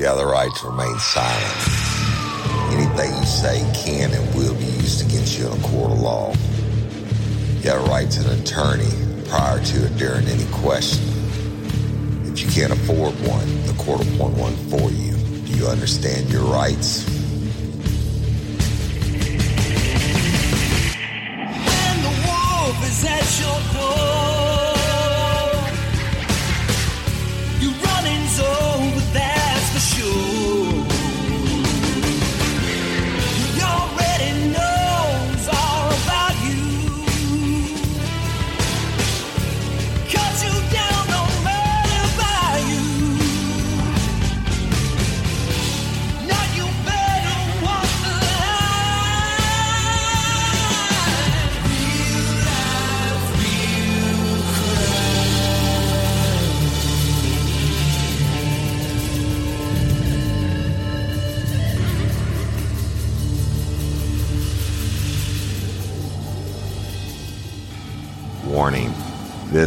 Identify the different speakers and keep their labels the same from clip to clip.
Speaker 1: You have the right to remain silent. Anything you say can and will be used against you in a court of law. You have a right to an attorney prior to or during any question. If you can't afford one, the court will appoint one for you. Do you understand your rights?
Speaker 2: And the wolf is at your door.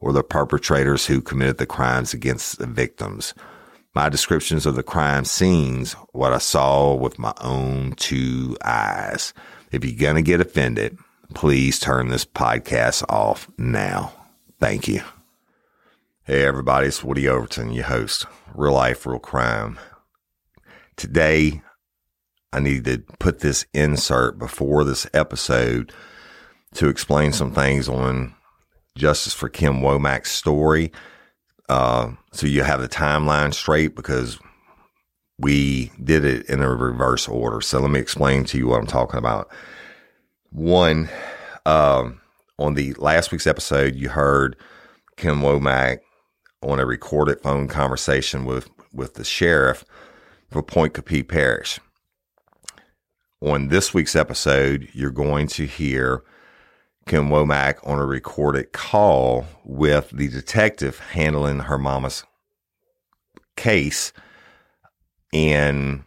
Speaker 1: or the perpetrators who committed the crimes against the victims. My descriptions of the crime scenes, what I saw with my own two eyes. If you're going to get offended, please turn this podcast off now. Thank you. Hey, everybody, it's Woody Overton, your host, Real Life, Real Crime. Today, I need to put this insert before this episode to explain some things on Justice for Kim Womack's story. Uh, so you have the timeline straight because we did it in a reverse order. So let me explain to you what I'm talking about. One, um, on the last week's episode, you heard Kim Womack on a recorded phone conversation with, with the sheriff for Pointe Coupee Parish. On this week's episode, you're going to hear Kim Womack on a recorded call with the detective handling her mama's case and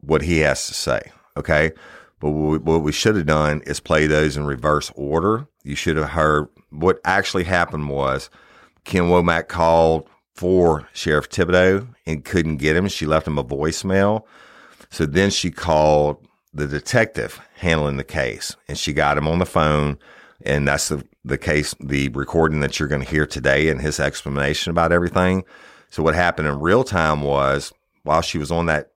Speaker 1: what he has to say. Okay. But what we, should have done is play those in reverse order. You should have heard what actually happened was Kim Womack called for Sheriff Thibodeaux and couldn't get him. She left him a voicemail. So then she called the detective handling the case and she got him on the phone. And that's the, the case, the recording that you're going to hear today and his explanation about everything. So what happened in real time was while she was on that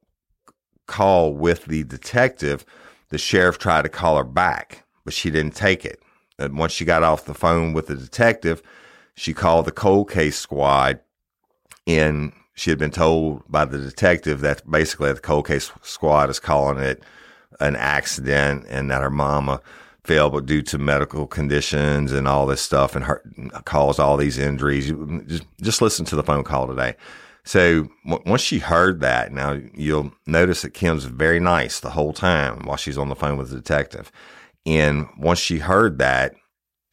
Speaker 1: call with the detective, the sheriff tried to call her back, but she didn't take it. And once she got off the phone with the detective, she called the cold case squad and she had been told by the detective that basically the cold case squad is calling it an accident and that her mama but due to medical conditions and all this stuff and her caused all these injuries. Just, just listen to the phone call today. So w- once she heard that, now you'll notice that Kim's very nice the whole time while she's on the phone with the detective. And once she heard that,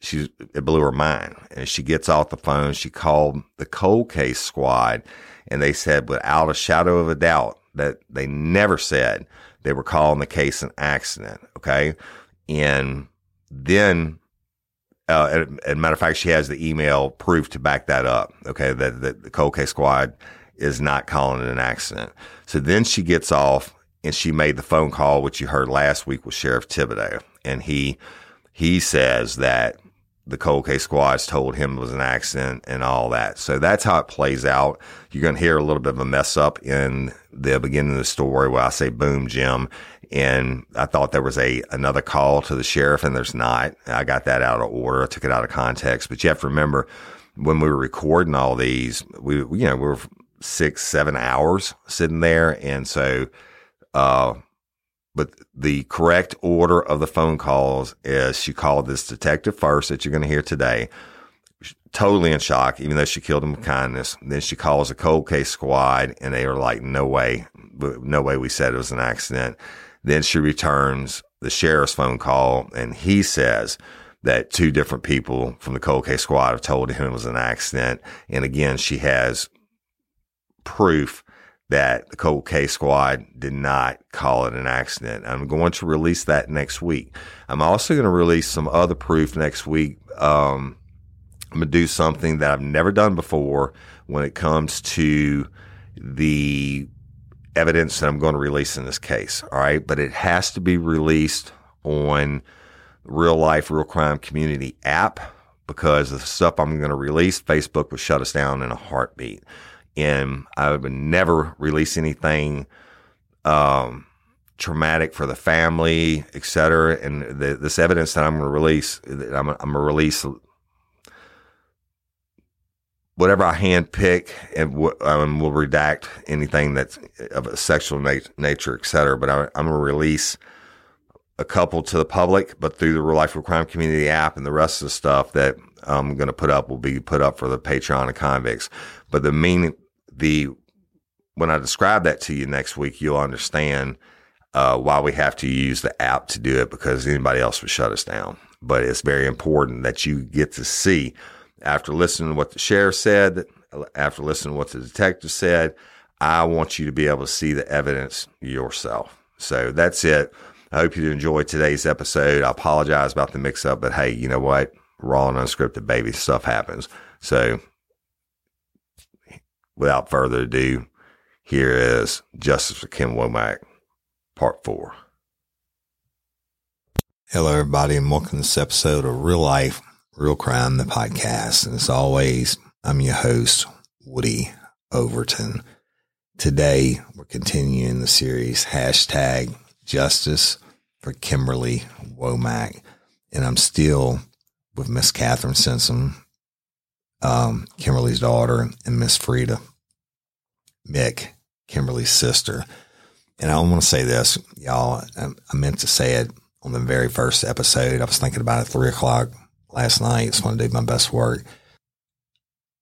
Speaker 1: she it blew her mind. And she gets off the phone. She called the cold case squad, and they said without a shadow of a doubt that they never said they were calling the case an accident. Okay, and then. Uh, as a matter of fact, she has the email proof to back that up. Okay, that, that the cold case squad is not calling it an accident. So then she gets off and she made the phone call, which you heard last week with Sheriff Thibodeaux. And he, he says that the cold case squads told him it was an accident and all that. So that's how it plays out. You're going to hear a little bit of a mess up in the beginning of the story where I say boom, Jim. And I thought there was a, another call to the sheriff and there's not. I got that out of order. I took it out of context, but you have to remember when we were recording all these, we, you know, we were six, seven hours sitting there. And so, uh, but the correct order of the phone calls is she called this detective first that you're going to hear today, totally in shock, even though she killed him with kindness. Then she calls a cold case squad and they are like, no way, no way we said it was an accident. Then she returns the sheriff's phone call and he says, that two different people from the cold case squad have told him it was an accident. And again, she has proof that the cold case squad did not call it an accident. I'm going to release that next week. I'm also going to release some other proof next week. Um, I'm going to do something that I've never done before when it comes to the evidence that I'm going to release in this case. All right. But it has to be released on real life, real crime community app because the stuff I'm going to release, Facebook would shut us down in a heartbeat and I would never release anything um, traumatic for the family, et cetera. And the, this evidence that I'm going to release, I'm, I'm going to release whatever I handpick and w- um, will redact anything that's of a sexual nat- nature, et cetera. But I, I'm going to release a couple to the public, but through the Real Life Real Crime Community app and the rest of the stuff that I'm going to put up will be put up for the Patreon of convicts. But the meaning, the when I describe that to you next week, you'll understand uh, why we have to use the app to do it because anybody else would shut us down. But it's very important that you get to see after listening to what the sheriff said, after listening to what the detective said. I want you to be able to see the evidence yourself. So that's it. I hope you enjoyed today's episode. I apologize about the mix up, but hey, you know what? Raw and unscripted baby stuff happens. So without further ado, here is Justice for Kim Womack, part four. Hello, everybody, and welcome to this episode of Real Life, Real Crime, the podcast. And as always, I'm your host, Woody Overton. Today, we're continuing the series hashtag justice for Kimberly Womack. And I'm still with Miss Catherine Simpson, um, Kimberly's daughter, and Miss Frida Mick, Kimberly's sister. And I want to say this, y'all. I meant to say it on the very first episode. I was thinking about it three o'clock last night. Just want to do my best work.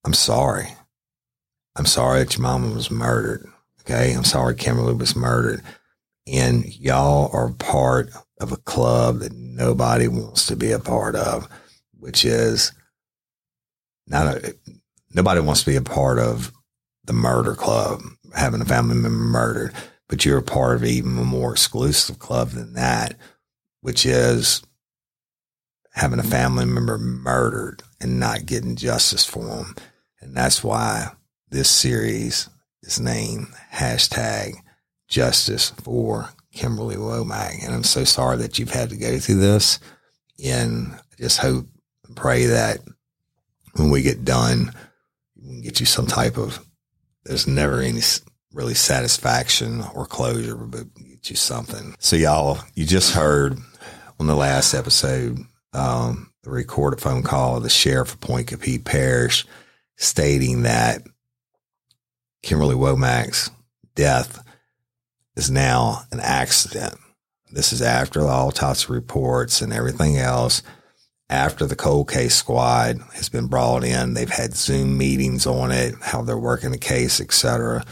Speaker 1: I'm sorry. I'm sorry that your mama was murdered. Okay. I'm sorry Kimberly was murdered. And y'all are part of a club that nobody wants to be a part of, which is not a, nobody wants to be a part of the murder club, having a family member murdered, but you're a part of even a more exclusive club than that, which is having a family member murdered and not getting justice for them. And that's why this series is named hashtag justice for Kimberly Womack. And I'm so sorry that you've had to go through this. And I just hope and pray that when we get done, we can get you some type of there's never any really satisfaction or closure, but get you something. So y'all, you just heard on the last episode, um, the recorded phone call of the sheriff of Point Parish stating that Kimberly Womack's death is now an accident. This is after the autopsy reports and everything else. After the cold case squad has been brought in, they've had Zoom meetings on it, how they're working the case, etc.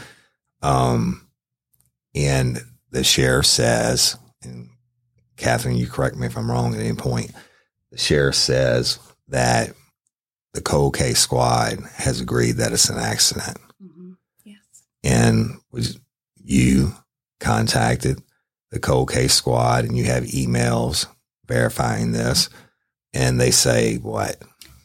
Speaker 1: Um, and the sheriff says, and Catherine, you correct me if I'm wrong at any point. The sheriff says that the cold case squad has agreed that it's an accident.
Speaker 3: Mm-hmm. Yes.
Speaker 1: And was you contacted the cold case squad and you have emails verifying this and they say what?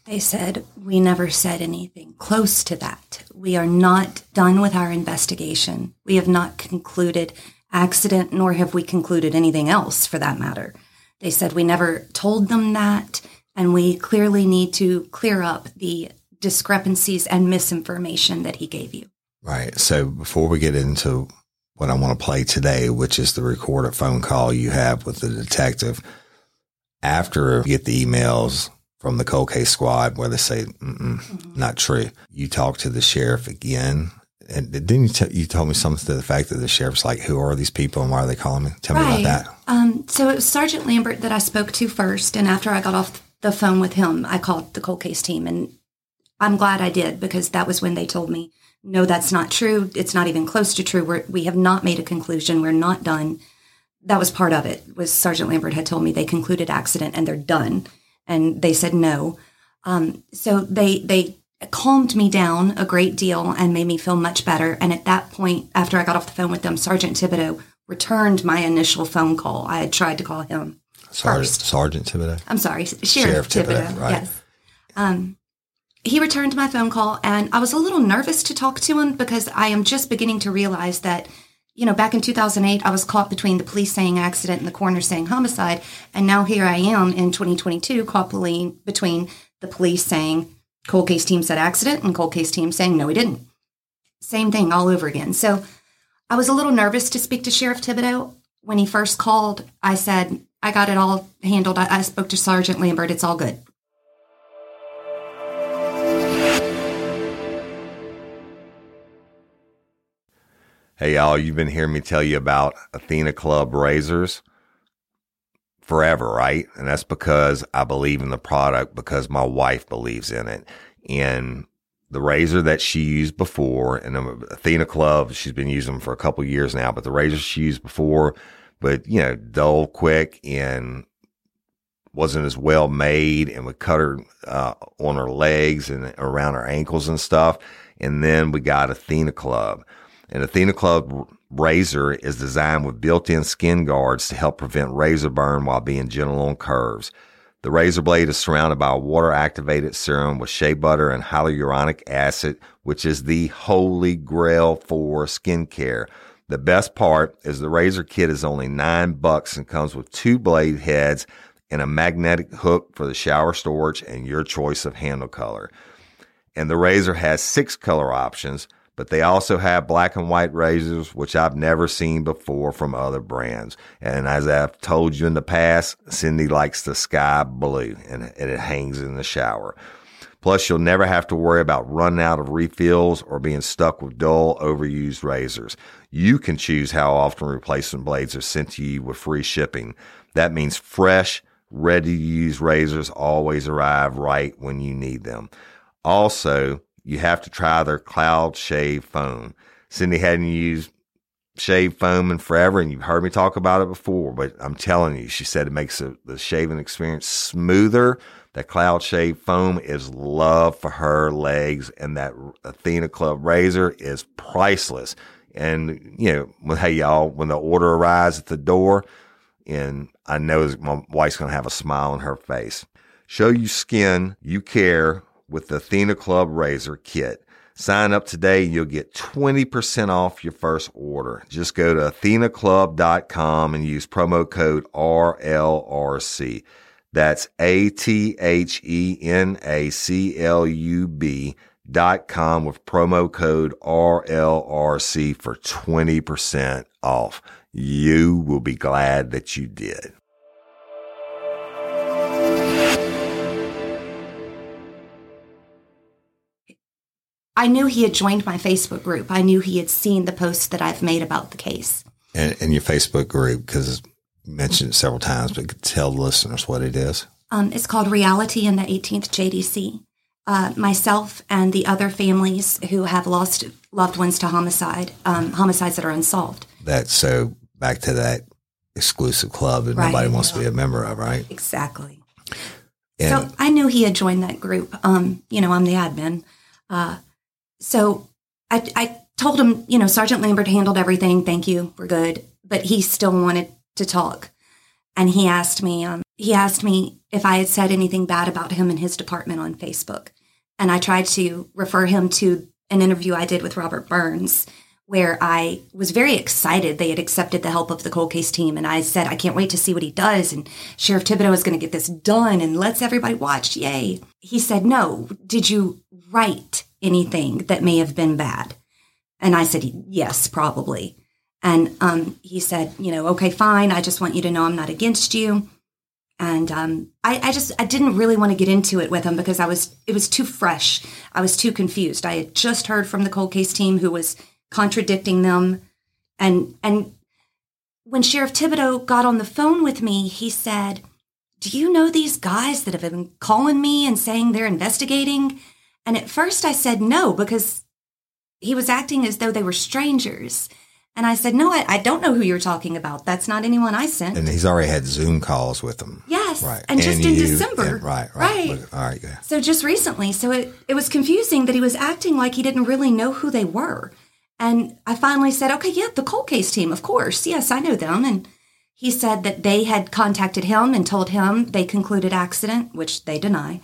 Speaker 3: They said, We never said anything close to that. We are not done with our investigation. We have not concluded accident, nor have we concluded anything else for that matter. They said, We never told them that, and we clearly need to clear up the discrepancies and misinformation that he gave you.
Speaker 1: Right. So before we get into what I want to play today, which is the recorded phone call you have with the detective, after you get the emails from the cold case squad where they say, mm-hmm. not true, you talk to the sheriff again. And didn't you, t- you told me something to the fact that the sheriff's like, who are these people and why are they calling me? Tell
Speaker 3: right.
Speaker 1: me about that.
Speaker 3: Um, so it was Sergeant Lambert that I spoke to first. And after I got off the phone with him, I called the cold case team. And I'm glad I did because that was when they told me, no, that's not true. It's not even close to true. We're, we have not made a conclusion. We're not done that was part of it was sergeant lambert had told me they concluded accident and they're done. And they said no. Um, so they they calmed me down a great deal and made me feel much better. And at that point after i got off the phone with them sergeant thibodeaux returned my initial phone call. I had tried to call him
Speaker 1: sergeant,
Speaker 3: first.
Speaker 1: sergeant thibodeaux?
Speaker 3: I'm sorry sheriff,
Speaker 1: sheriff thibodeaux,
Speaker 3: thibodeaux
Speaker 1: right.
Speaker 3: yes. Um, he returned my phone call and i was a little nervous to talk to him because i am just beginning to realize that you know, back in 2008, I was caught between the police saying accident and the coroner saying homicide. And now here I am in 2022, caught between the police saying cold case team said accident and cold case team saying no, he didn't. Same thing all over again. So I was a little nervous to speak to Sheriff Thibodeaux. When he first called, I said, I got it all handled. I, I spoke to Sergeant Lambert. It's all good.
Speaker 1: Hey, y'all, you've been hearing me tell you about Athena Club razors forever, right? And that's because I believe in the product because my wife believes in it. And the razor that she used before, and Athena Club, she's been using them for a couple years now, but the razor she used before, but you know, dull, quick, and wasn't as well made and would cut her uh, on her legs and around her ankles and stuff. And then we got Athena Club. An Athena Club razor is designed with built-in skin guards to help prevent razor burn while being gentle on curves. The razor blade is surrounded by a water-activated serum with shea butter and hyaluronic acid, which is the holy grail for skincare. The best part is the razor kit is only nine bucks and comes with two blade heads and a magnetic hook for the shower storage and your choice of handle color. And the razor has six color options but they also have black and white razors, which I've never seen before from other brands. And as I've told you in the past, Cindy likes the sky blue and, it hangs in the shower. Plus, you'll never have to worry about running out of refills or being stuck with dull, overused razors. You can choose how often replacement blades are sent to you with free shipping. That means fresh, ready to use razors always arrive right when you need them. Also, you have to try their cloud shave foam. Cindy hadn't used shave foam in forever, and you've heard me talk about it before, but I'm telling you, she said it makes a, the shaving experience smoother. That cloud shave foam is love for her legs, and that Athena Club razor is priceless. And, you know, hey, y'all, when the order arrives at the door, and I know my wife's going to have a smile on her face. Show you skin you care with the Athena Club Razor Kit. Sign up today and you'll get 20% off your first order. Just go to athenaclub.com and use promo code RLRC. That's A T H E N A C L U B dot com with promo code RLRC for 20% off. You will be glad that you did.
Speaker 3: I knew he had joined my Facebook group. I knew he had seen the posts that I've made about the case.
Speaker 1: And, and your Facebook group, because you mentioned it several times, but could tell the listeners what it is.
Speaker 3: Um, it's called Reality in the 18th JDC. Uh, myself and the other families who have lost loved ones to homicide, um, homicides that are unsolved.
Speaker 1: That so back to that exclusive club that
Speaker 3: Right.
Speaker 1: nobody wants to be a member of, right?
Speaker 3: Exactly.
Speaker 1: And
Speaker 3: so I knew he had joined that group. Um, you know, I'm the admin. Uh, so I, I told him, you know, Sergeant Lambert handled everything. Thank you. We're good. But he still wanted to talk. And he asked me, um, he asked me if I had said anything bad about him and his department on Facebook. And I tried to refer him to an interview I did with Robert Burns, where I was very excited they had accepted the help of the cold case team. And I said, I can't wait to see what he does. And Sheriff Thibodeaux is going to get this done and let's everybody watch. Yay. He said, No, did you write anything that may have been bad? And I said, Yes, probably. And um, he said, You know, okay, fine. I just want you to know I'm not against you. And um, I, I just I didn't really want to get into it with him because I was it was too fresh. I was too confused. I had just heard from the cold case team who was contradicting them, and and when Sheriff Thibodeaux got on the phone with me, he said, "Do you know these guys that have been calling me and saying they're investigating?" And at first, I said no because he was acting as though they were strangers. And I said, "No, I, I don't know who you're talking about. That's not anyone I sent."
Speaker 1: and he's already had Zoom calls with them.
Speaker 3: Yes.
Speaker 1: Right.
Speaker 3: And just in December.
Speaker 1: and- right, right.
Speaker 3: Right.
Speaker 1: All right, yeah.
Speaker 3: So just recently, so it, it was confusing that he was acting like he didn't really know who they were. And I finally said, okay, yeah, the cold case team, of course. Yes, I know them. And he said that they had contacted him and told him they concluded accident, which they deny.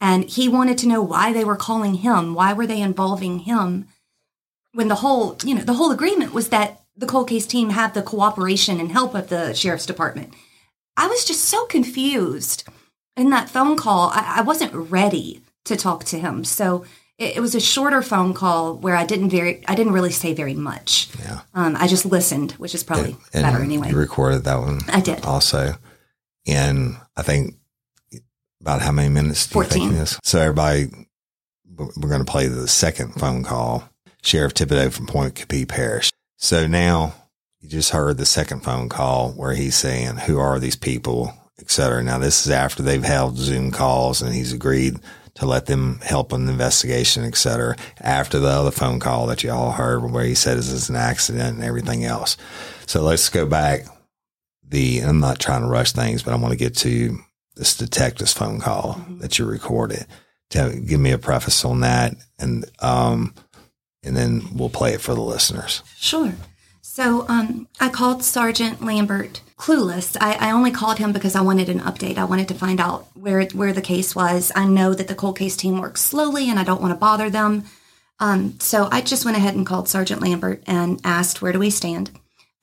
Speaker 3: And he wanted to know why they were calling him. Why were they involving him? When the whole, you know, the whole agreement was that the cold case team had the cooperation and help of the sheriff's department. I was just so confused in that phone call. I, I wasn't ready to talk to him, so it, it was a shorter phone call where I didn't very, I didn't really say very much.
Speaker 1: Yeah.
Speaker 3: Um, I just listened, which is probably
Speaker 1: And
Speaker 3: better anyway.
Speaker 1: You recorded that one.
Speaker 3: I did.
Speaker 1: Also. And I think about how many minutes do you think
Speaker 3: 14.
Speaker 1: it is? So everybody, we're going to play the second phone call. Sheriff Thibodeaux from Pointe Coupee Parish. So now you just heard the second phone call where he's saying, who are these people, et cetera. Now this is after they've held Zoom calls and he's agreed to let them help in the investigation, et cetera. After the other phone call that you all heard where he said this is an accident and everything else. So let's go back. The, I'm not trying to rush things, but I want to get to this detective's phone call that you recorded. Tell, give me a preface on that and, um, and then we'll play it for the listeners.
Speaker 3: Sure. So um, I called Sergeant Lambert clueless. I, I only called him because I wanted an update. I wanted to find out where where the case was. I know that the cold case team works slowly, and I don't want to bother them. Um, so I just went ahead and called Sergeant Lambert and asked where do we stand.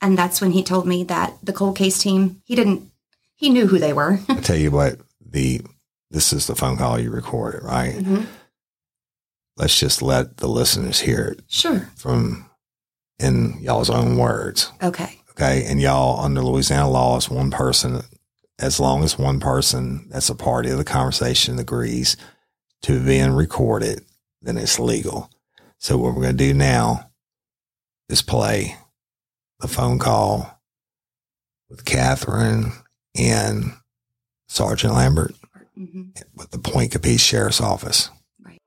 Speaker 3: And that's when he told me that the cold case team he didn't he knew who they were.
Speaker 1: I tell you what, the this is the phone call you recorded, right?
Speaker 3: Mhm.
Speaker 1: Let's just let the listeners hear it
Speaker 3: Sure.
Speaker 1: from in y'all's own words,
Speaker 3: Okay.
Speaker 1: okay? And y'all under Louisiana law, it's one person. As long as one person that's a party of the conversation agrees to being recorded, then it's legal. So what we're going to do now is play the phone call with Catherine and Sergeant Lambert
Speaker 3: hmm
Speaker 1: with the Pointe Coupee Sheriff's Office.
Speaker 3: Right.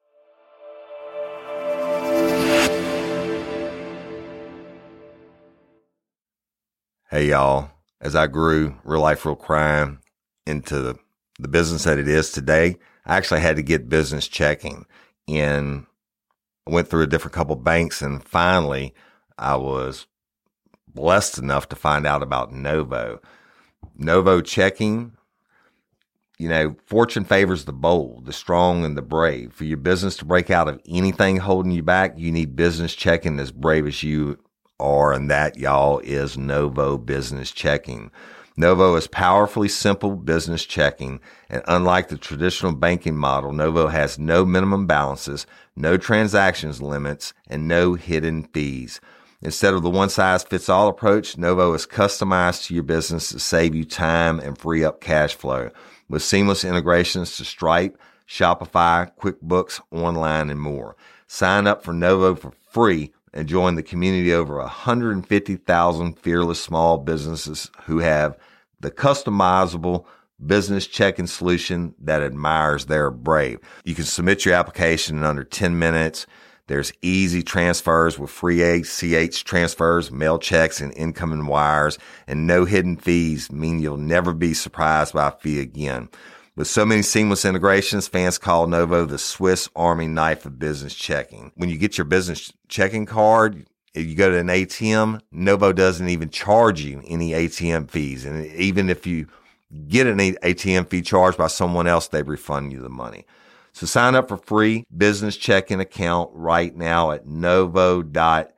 Speaker 1: Hey, y'all. As I grew real life, real crime into the, the business that it is today, I actually had to get business checking. And I went through a different couple banks, and finally, I was blessed enough to find out about Novo. Novo checking you know, fortune favors the bold, the strong, and the brave. For your business to break out of anything holding you back, you need business checking as brave as you are. And that, y'all, is Novo Business Checking. Novo is powerfully simple business checking. And unlike the traditional banking model, Novo has no minimum balances, no transactions limits, and no hidden fees. Instead of the one size fits all approach, Novo is customized to your business to save you time and free up cash flow with seamless integrations to Stripe, Shopify, QuickBooks, online, and more. Sign up for Novo for free and join the community over 150,000 fearless small businesses who have the customizable business checking solution that admires their brave. You can submit your application in under 10 minutes. There's easy transfers with free ACH transfers, mail checks, and incoming wires, and no hidden fees mean you'll never be surprised by a fee again. With so many seamless integrations, fans call Novo the Swiss Army knife of business checking. When you get your business checking card, if you go to an ATM, Novo doesn't even charge you any ATM fees. And even if you get an ATM fee charged by someone else, they refund you the money. So sign up for free business checking account right now at novo.co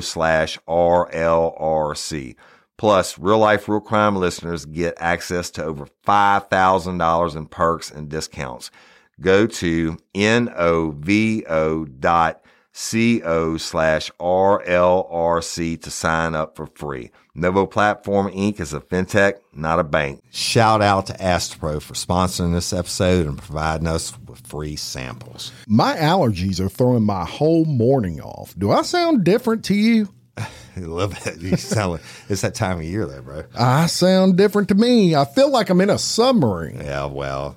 Speaker 1: slash RLRC. Plus, real life, real crime listeners get access to over $5,000 in perks and discounts. Go to novo dot co slash RLRC to sign up for free. Novo Platform Inc. is a fintech, not a bank. Shout out to Astepro for sponsoring this episode and providing us with free samples.
Speaker 4: My allergies are throwing my whole morning off. Do I sound different to you?
Speaker 1: A little bit. You sound like it's that time of year, though, bro.
Speaker 4: I sound different to me. I feel like I'm in a submarine.
Speaker 1: Yeah, well,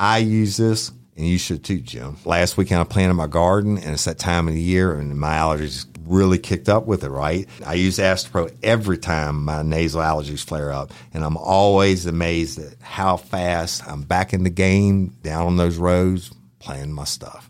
Speaker 1: I use this, and you should too, Jim. Last weekend I planted my garden, and it's that time of the year, and my allergies really kicked up with it, right? I use Astepro every time my nasal allergies flare up, and I'm always amazed at how fast I'm back in the game down on those roads playing my stuff.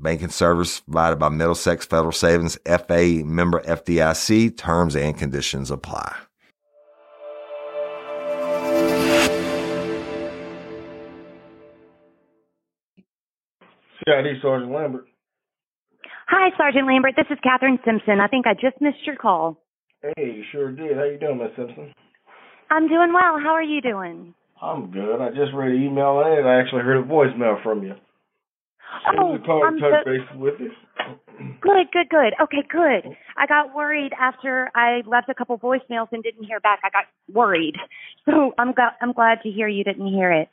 Speaker 1: Banking service provided by Middlesex Federal Savings, FA member FDIC. Terms and conditions apply.
Speaker 5: CID Sergeant Lambert.
Speaker 6: Hi, Sergeant Lambert. This is Catherine Simpson. I think I just missed your call.
Speaker 5: Hey, you sure did. How you doing, Miss Simpson?
Speaker 6: I'm doing well. How are you doing?
Speaker 5: I'm good. I just read an email and I actually heard a voicemail from you.
Speaker 6: Oh,
Speaker 5: I'm calling
Speaker 6: so,
Speaker 5: touch base with you.
Speaker 6: Good, good, good. Okay, good. I got worried after I left a couple voicemails and didn't hear back. I got worried, so I'm glad I'm glad to hear you didn't hear it.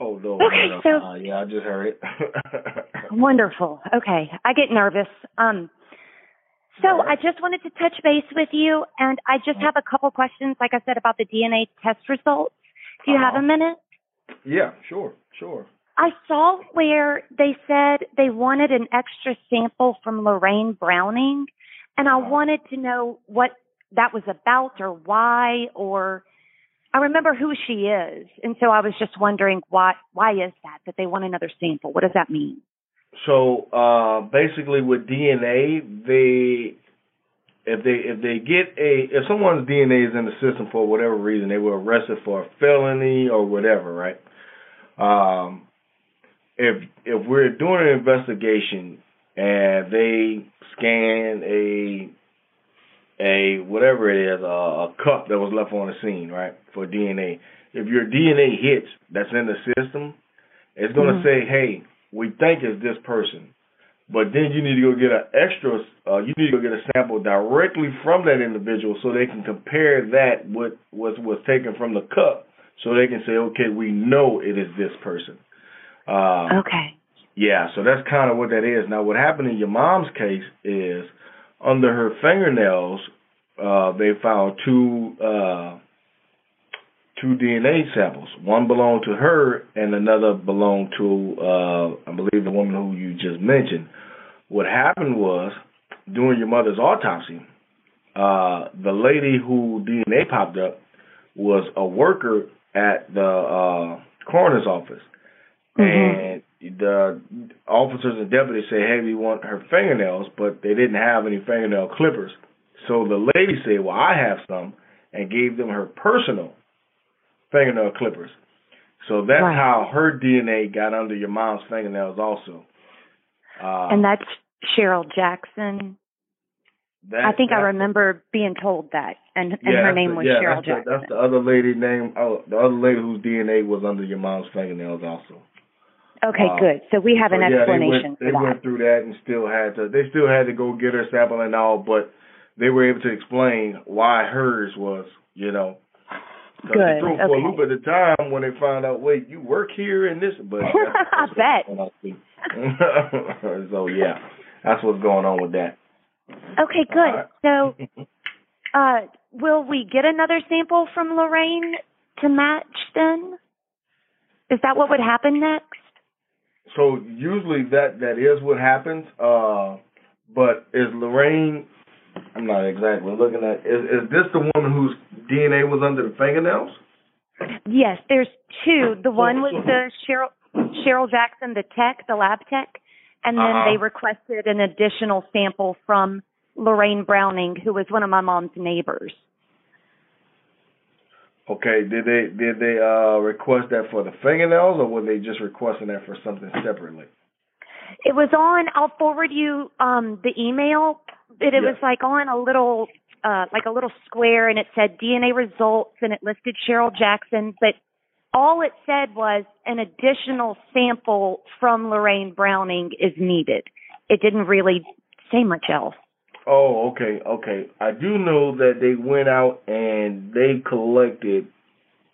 Speaker 5: Oh no.
Speaker 6: Okay,
Speaker 5: no,
Speaker 6: so-
Speaker 5: uh, yeah, I just heard it.
Speaker 6: Wonderful. Okay, I get nervous. Um, so I just wanted to touch base with you, and I just have a couple questions, like I said, about the DNA test results. Do you have a
Speaker 5: Uh-huh.
Speaker 6: minute?
Speaker 5: yeah, sure, sure.
Speaker 6: I saw where they said they wanted an extra sample from Lorraine Browning, and I wanted to know what that was about or why or I remember who she is, and so I was just wondering why why is that that they want another sample? What does that mean?
Speaker 5: So uh basically with DNA, they if they if they get a if someone's DNA is in the system for whatever reason, they were arrested for a felony or whatever, right? Um, if if we're doing an investigation and they scan a a whatever it is, a, a cup that was left on the scene, right, for DNA. If your DNA hits that's in the system, it's going to
Speaker 6: Mhm.
Speaker 5: say, "Hey, we think it's this person," but then you need to go get an extra. Uh, you need to go get a sample directly from that individual so they can compare that with what was taken from the cup, so they can say, "Okay, we know it is this person." Uh,
Speaker 6: Okay.
Speaker 5: yeah, so that's kind of what that is. Now, what happened in your mom's case is under her fingernails, uh, they found two uh, two DNA samples. One belonged to her, and another belonged to, uh, I believe, the woman who you just mentioned. What happened was during your mother's autopsy, uh, the lady who DNA popped up was a worker at the uh, coroner's office and the officers and deputies say, "Hey, we want her fingernails," but they didn't have any fingernail clippers. So the lady said, "Well, I have some," and gave them her personal fingernail clippers. So that's
Speaker 6: Right.
Speaker 5: how her DNA got under your mom's fingernails, also. Uh,
Speaker 6: and that's Cheryl Jackson.
Speaker 5: that-
Speaker 6: I think I remember being told that, and and
Speaker 5: yeah,
Speaker 6: her name
Speaker 5: the-
Speaker 6: was
Speaker 5: yeah,
Speaker 6: Cheryl
Speaker 5: that's the,
Speaker 6: Jackson.
Speaker 5: that's the other lady name. Oh, the other lady whose DNA was under your mom's fingernails, also.
Speaker 6: Okay,
Speaker 5: uh,
Speaker 6: good. So we have an
Speaker 5: So, yeah,
Speaker 6: explanation
Speaker 5: they went, they went through that and still had to. They still had to go get her sample and all, but they were able to explain why hers was. You know, 'Cause they
Speaker 6: Good,
Speaker 5: threw 'em for a loop at the time when they found out. Wait, you work here in this, but
Speaker 6: I bet.
Speaker 5: so yeah, that's what's going on with that.
Speaker 6: Okay, good.
Speaker 5: Alright.
Speaker 6: So, uh, will we get another sample from Lorraine to match then? Is that what would happen next?
Speaker 5: So usually that that is what happens. Uh, but is Lorraine? I'm not exactly looking at. Is is this the woman whose DNA was under the fingernails?
Speaker 6: Yes, there's two. The one was the Cheryl Cheryl Jackson, the tech, the lab tech, and then
Speaker 5: Uh-huh.
Speaker 6: they requested an additional sample from Lorraine Browning, who was one of my mom's neighbors.
Speaker 5: Okay, did they did they uh request that for the fingernails or were they just requesting that for something separately?
Speaker 6: It was on. I'll forward you um the email. It, it was like on a little uh like a little square, and it said DNA results, and it listed Cheryl Jackson, but all it said was an additional sample from Lorraine Browning is needed. It didn't really say much else.
Speaker 5: Oh, okay, okay. I do know that they went out and they collected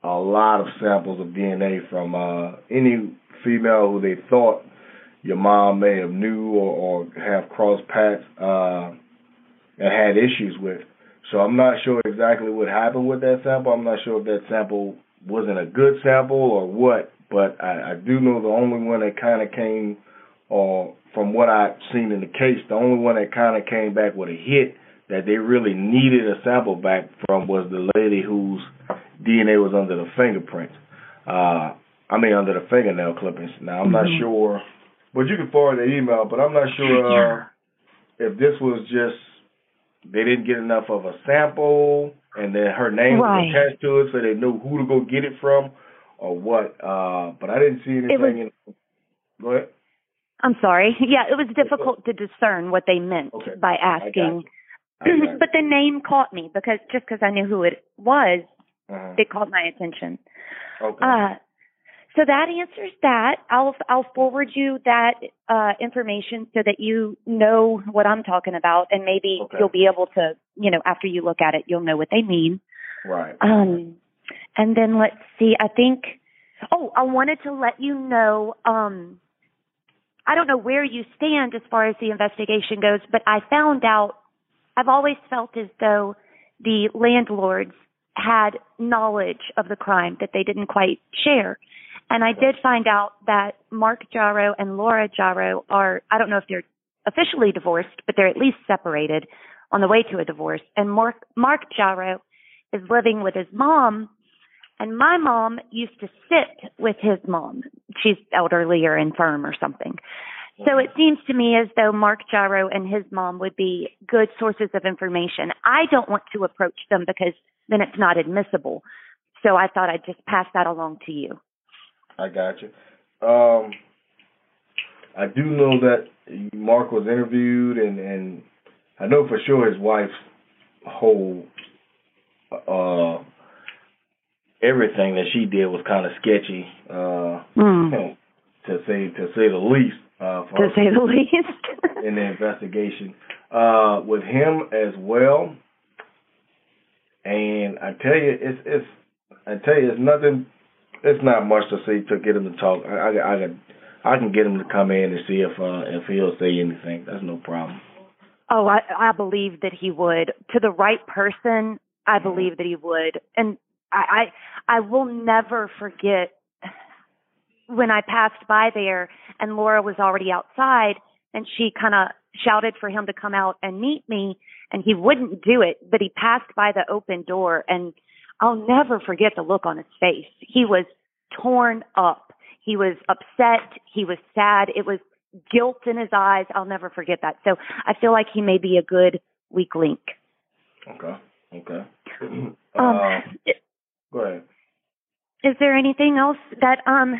Speaker 5: a lot of samples of DNA from uh any female who they thought your mom may have knew or, or have crossed paths uh and had issues with. So I'm not sure exactly what happened with that sample. I'm not sure if that sample wasn't a good sample or what, but I, I do know the only one that kind of came, or from what I've seen in the case, the only one that kind of came back with a hit that they really needed a sample back from was the lady whose DNA was under the fingerprints. Uh, I mean, under the fingernail clippings. Now, I'm not
Speaker 6: Mhm.
Speaker 5: sure, but you can forward the email, but I'm not sure uh, if this was just they didn't get enough of a sample and then her name
Speaker 6: Right.
Speaker 5: was attached to it so they knew who to go get it from or what. Uh, but I didn't see anything
Speaker 6: was-
Speaker 5: in. Go ahead.
Speaker 6: I'm sorry. Yeah, it was difficult to discern what they meant
Speaker 5: Okay.
Speaker 6: by asking.
Speaker 5: you. I got
Speaker 6: but the name caught me because just because I knew who it was.
Speaker 5: Uh-huh.
Speaker 6: it caught my attention.
Speaker 5: Okay.
Speaker 6: Uh, so that answers that. I'll I'll forward you that uh, information so that you know what I'm talking about, and maybe
Speaker 5: Okay.
Speaker 6: you'll be able to, you know, after you look at it, you'll know what they mean.
Speaker 5: right.
Speaker 6: Um, and then let's see. I think. Oh, I wanted to let you know. Um, I don't know where you stand as far as the investigation goes, but I found out. I've always felt as though the landlords had knowledge of the crime that they didn't quite share. And I did find out that Mark Jarrow and Laura Jarrow are, I don't know if they're officially divorced, but they're at least separated on the way to a divorce. And Mark, Mark Jarrow is living with his mom. And my mom used to sit with his mom. She's elderly or infirm or something. So it seems to me as though Mark Jarrow and his mom would be good sources of information. I don't want to approach them because then it's not admissible. So I thought I'd just pass that along to you.
Speaker 5: I got you. Um, I do know that Mark was interviewed, and and I know for sure his wife's whole uh everything that she did was kind of sketchy, uh,
Speaker 6: Mm.
Speaker 5: to say to say the least. Uh,
Speaker 6: To say the least.
Speaker 5: in the investigation uh, with him as well. And I tell you, it's it's I tell you, it's nothing. It's not much to see to get him to talk. I I, I can I can get him to come in and see if uh, if he'll say anything. That's no problem.
Speaker 6: Oh, I, I believe that he would. To the right person, I believe that he would. And I, I, will never forget when I passed by there and Laura was already outside and she kind of shouted for him to come out and meet me and he wouldn't do it, but he passed by the open door and I'll never forget the look on his face. He was torn up. He was upset. He was sad. It was guilt in his eyes. I'll never forget that. So I feel like he may be a good weak link.
Speaker 5: Okay. Okay.
Speaker 6: Um,
Speaker 5: uh, go ahead.
Speaker 6: Is there anything else that um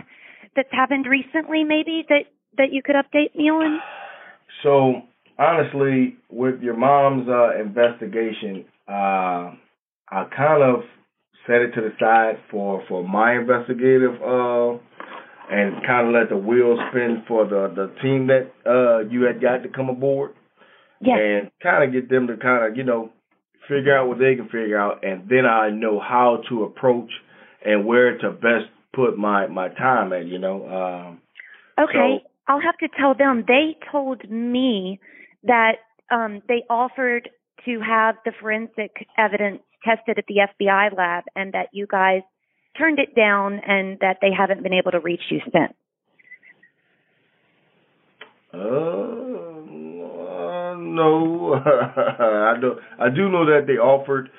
Speaker 6: that's happened recently maybe that that you could update me on?
Speaker 5: So honestly, with your mom's uh, investigation, uh, I kind of set it to the side for for my investigative uh, and kind of let the wheels spin for the the team that uh, you had got to come aboard
Speaker 6: Yes.
Speaker 5: and kind of get them to kind of you know figure out what they can figure out, and then I know how to approach and where to best put my my time at. You know. Um,
Speaker 6: Okay.
Speaker 5: So-
Speaker 6: I'll have to tell them. They told me that um they offered to have the forensic evidence tested at the FBI lab and that you guys turned it down and that they haven't been able to reach you since.
Speaker 5: Uh, uh, no, I do. I do know that they offered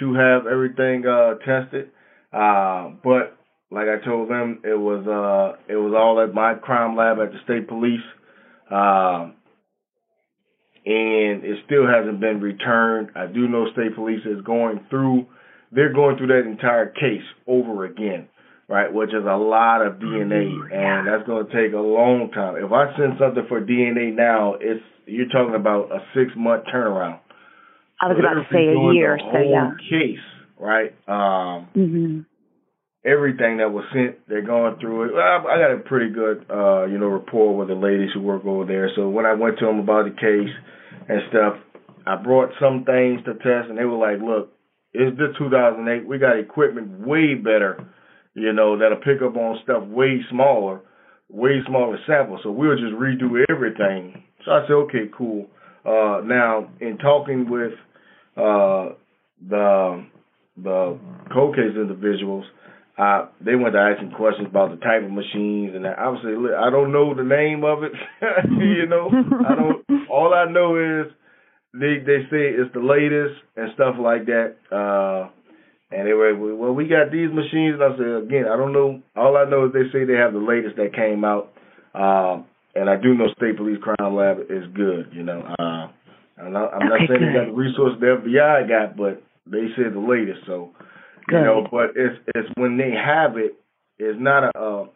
Speaker 5: to have everything uh, tested, uh, but like I told them, it was uh, it was all at my crime lab at the state police, uh, and it still hasn't been returned. I do know state police is going through. They're going through that entire case over again right? Which is a lot of DNA, and that's going to take a long time. If I send something for DNA now, it's you're talking about a six month turnaround.
Speaker 6: I was
Speaker 5: So
Speaker 6: about to say a year,
Speaker 5: the
Speaker 6: so yeah.
Speaker 5: Case, right? Um,
Speaker 6: Mhm.
Speaker 5: everything that was sent, they're going through it. I, I got a pretty good, uh, you know, rapport with the ladies who work over there. So when I went to them about the case and stuff, I brought some things to test, and they were like, "Look, it's the 2008. We got equipment way better, you know, that'll pick up on stuff way smaller, way smaller samples. So we'll just redo everything." So I said, "Okay, cool." Uh, now, in talking with uh, the the cold case individuals, uh, they went to asking questions about the type of machines, and I was saying, look, I don't know the name of it. you know, I don't. All I know is they they say it's the latest and stuff like that. Uh, and they were, well, we got these machines. And I said, again, I don't know. All I know is they say they have the latest that came out. Um, and I do know State Police Crime Lab is good. You know, uh, I'm not, I'm not
Speaker 6: Okay,
Speaker 5: saying they got
Speaker 6: good.
Speaker 5: the resources the FBI got, but they said the latest. So you
Speaker 6: Good.
Speaker 5: know, but it's it's when they have it, it's not a. Uh,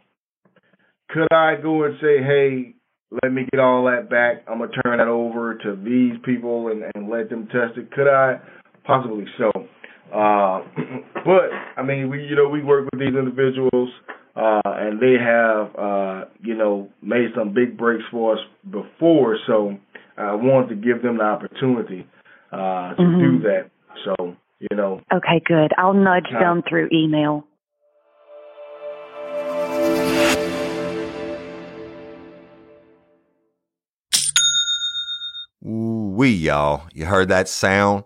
Speaker 5: could I go and say, hey, let me get all that back. I'm gonna turn that over to these people and, and let them test it. Could I? Possibly so. Uh, but I mean, we you know we work with these individuals, uh, and they have uh, you know made some big breaks for us before. So I wanted to give them the opportunity uh, to do
Speaker 6: Mhm.
Speaker 5: that. So you know,
Speaker 6: Okay, good. I'll nudge
Speaker 5: Yeah.
Speaker 6: them through email.
Speaker 1: We y'all, you heard that sound?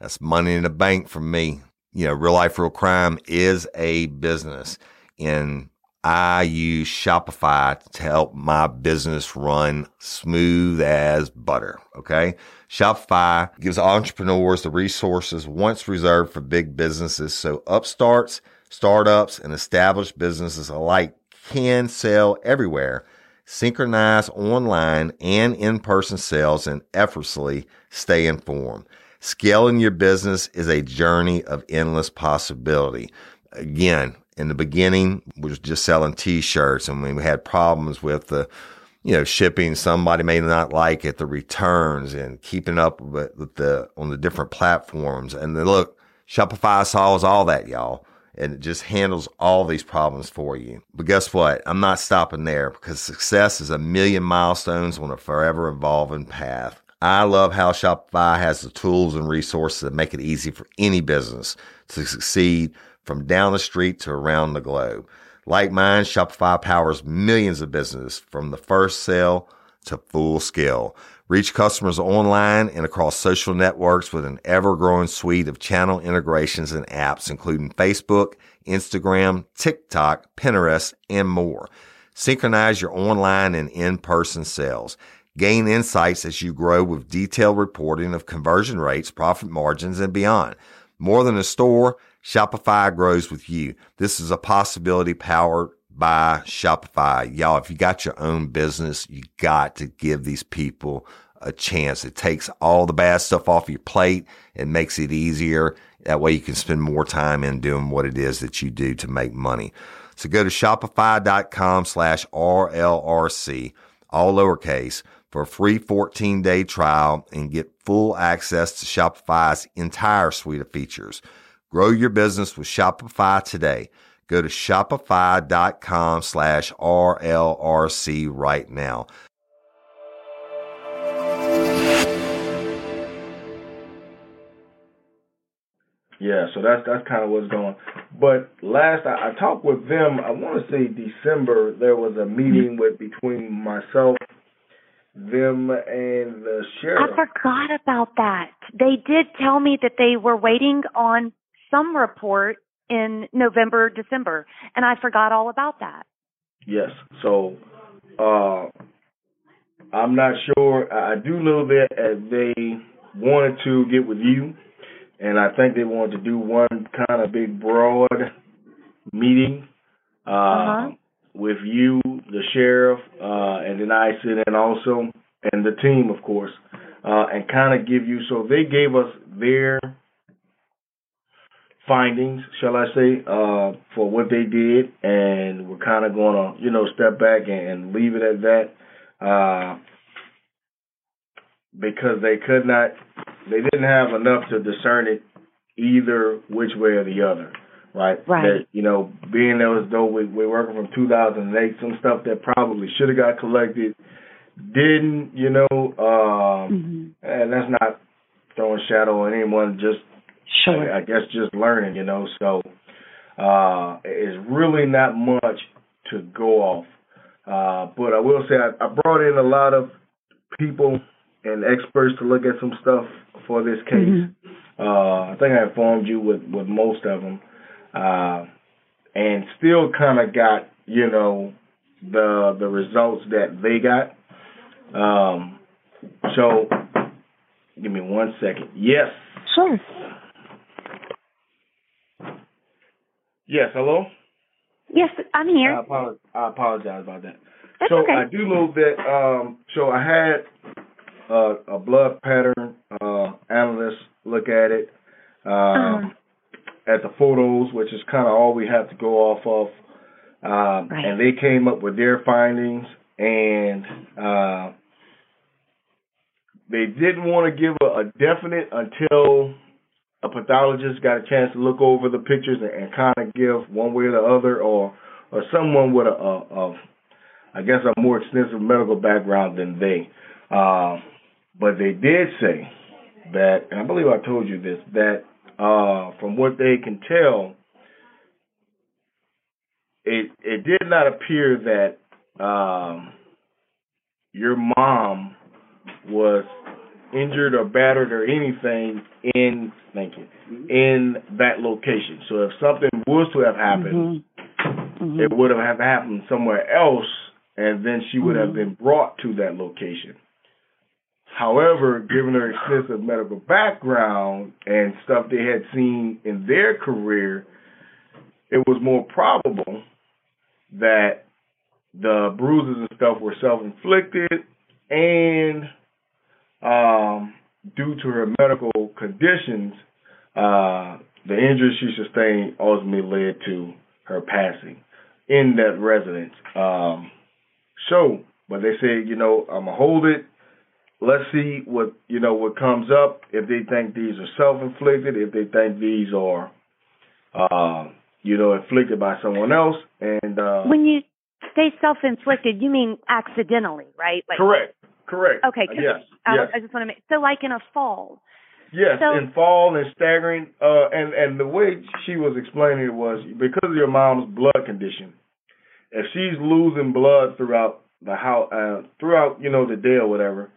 Speaker 1: That's money in the bank for me. You know, real life, real crime is a business, and I use Shopify to help my business run smooth as butter. Okay, Shopify gives entrepreneurs the resources once reserved for big businesses, so upstarts, startups, and established businesses alike can sell everywhere Synchronize online and in person sales and effortlessly stay informed. Scaling your business is a journey of endless possibility. Again, in the beginning, we was just selling t-shirts and we had problems with the, you know, shipping. Somebody may not like it, the returns and keeping up with, with the, on the different platforms. And then look, Shopify solves all that, y'all and it just handles all these problems for you. But guess what? I'm not stopping there because success is a million milestones on a forever evolving path. I love how Shopify has the tools and resources that make it easy for any business to succeed from down the street to around the globe. Like mine, Shopify powers millions of businesses from the first sale to full scale. Reach customers online and across social networks with an ever growing suite of channel integrations and apps, including Facebook, Instagram, TikTok, Pinterest, and more. Synchronize your online and in-person sales. Gain insights as you grow with detailed reporting of conversion rates, profit margins, and beyond. More than a store, Shopify grows with you. This is a possibility powered by Shopify. Y'all, if you got your own business, you got to give these people a chance. It takes all the bad stuff off your plate and makes it easier. That way you can spend more time in doing what it is that you do to make money. So go to shopify.com slash RLRC, all lowercase, for a free 14 day trial and get full access to Shopify's entire suite of features. Grow your business with Shopify today. Go to shopify.com slash RLRC right now.
Speaker 5: Yeah, so that's that's kind of what's going. But last I, I talked with them, I want to say December. There was a meeting with between myself, them, and the sheriff.
Speaker 6: I forgot about that. They did tell me that they were waiting on some report in November, December, and I forgot all about that.
Speaker 5: Yes. So uh I'm not sure. I do know that they wanted to get with you, and I think they wanted to do one kind of big broad meeting uh, uh-huh. with you, the sheriff, uh, and then I sit in also, and the team, of course, uh, and kind of give you. So they gave us their findings, shall I say, uh, for what they did, and we're kind of going to, you know, step back and, and leave it at that. Uh, because they could not, they didn't have enough to discern it either which way or the other, right?
Speaker 6: Right.
Speaker 5: That, you know, being there as though we, we're working from 2008, some stuff that probably should have got collected didn't, you know, um, mm-hmm. and that's not throwing shadow on anyone, just
Speaker 6: Sure.
Speaker 5: I, I guess just learning, you know. So uh, it's really not much to go off. Uh, but I will say I, I brought in a lot of people and experts to look at some stuff for this case. Mm-hmm. Uh, I think I informed you with, with most of them, uh, and still kind of got you know the the results that they got. Um, so give me one second. Yes.
Speaker 6: Sure.
Speaker 5: Yes, hello?
Speaker 6: Yes, I'm here.
Speaker 5: I apologize, I apologize about that.
Speaker 6: That's
Speaker 5: so
Speaker 6: okay.
Speaker 5: I do know that um so I had uh, a blood pattern uh analyst look at it. Um uh-huh. at the photos, which is kinda all we have to go off of. Um
Speaker 6: right.
Speaker 5: and they came up with their findings and uh they didn't want to give a, a definite until a pathologist got a chance to look over the pictures and, and kind of give one way or the other, or or someone with a, a, a I guess a more extensive medical background than they. Uh, but they did say that, and I believe I told you this, that uh, from what they can tell, it it did not appear that um, your mom was injured or battered or anything in thank you in that location. So if something was to have happened, mm-hmm. Mm-hmm. it would have happened somewhere else, and then she would mm-hmm. have been brought to that location. However, given her extensive medical background and stuff they had seen in their career, it was more probable that the bruises and stuff were self inflicted and um, due to her medical conditions, uh, the injuries she sustained ultimately led to her passing in that residence. Um, so, but they said, you know, I'm gonna hold it. Let's see what you know what comes up. If they think these are self-inflicted, if they think these are, uh, you know, inflicted by someone else, and uh,
Speaker 6: When you say self-inflicted, you mean accidentally, right? Like,
Speaker 5: correct, correct.
Speaker 6: Okay. 'cause
Speaker 5: yes,
Speaker 6: I,
Speaker 5: yes.
Speaker 6: I just want to make so like in a fall.
Speaker 5: Yes,
Speaker 6: So-
Speaker 5: and fall and staggering. Uh, and and the way she was explaining it was because of your mom's blood condition. If she's losing blood throughout the house, uh, throughout you know the day or whatever,